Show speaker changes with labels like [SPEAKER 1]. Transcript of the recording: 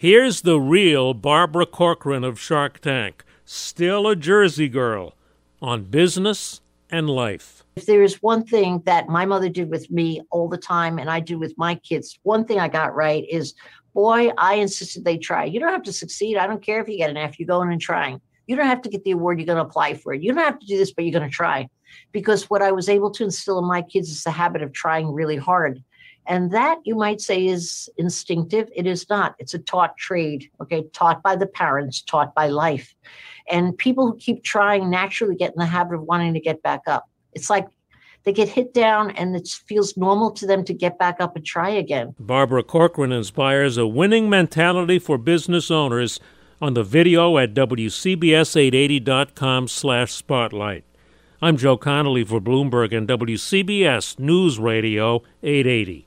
[SPEAKER 1] Here's the real Barbara Corcoran of Shark Tank, still a Jersey girl, on business and life.
[SPEAKER 2] If there is one thing that my mother did with me all the time and I do with my kids, one thing I got right is boy, I insisted they try. You don't have to succeed. I don't care if you get an F, you go in and trying. You don't have to get the award, you're going to apply for it. You don't have to do this, but you're going to try. Because what I was able to instill in my kids is the habit of trying really hard. And that you might say is instinctive. It is not. It's a taught trade, okay, taught by the parents, taught by life. And people who keep trying naturally get in the habit of wanting to get back up. It's like they get hit down and it feels normal to them to get back up and try again.
[SPEAKER 1] Barbara Corcoran inspires a winning mentality for business owners on the video at WCBS880.com slash spotlight. I'm Joe Connolly for Bloomberg and WCBS News Radio 880.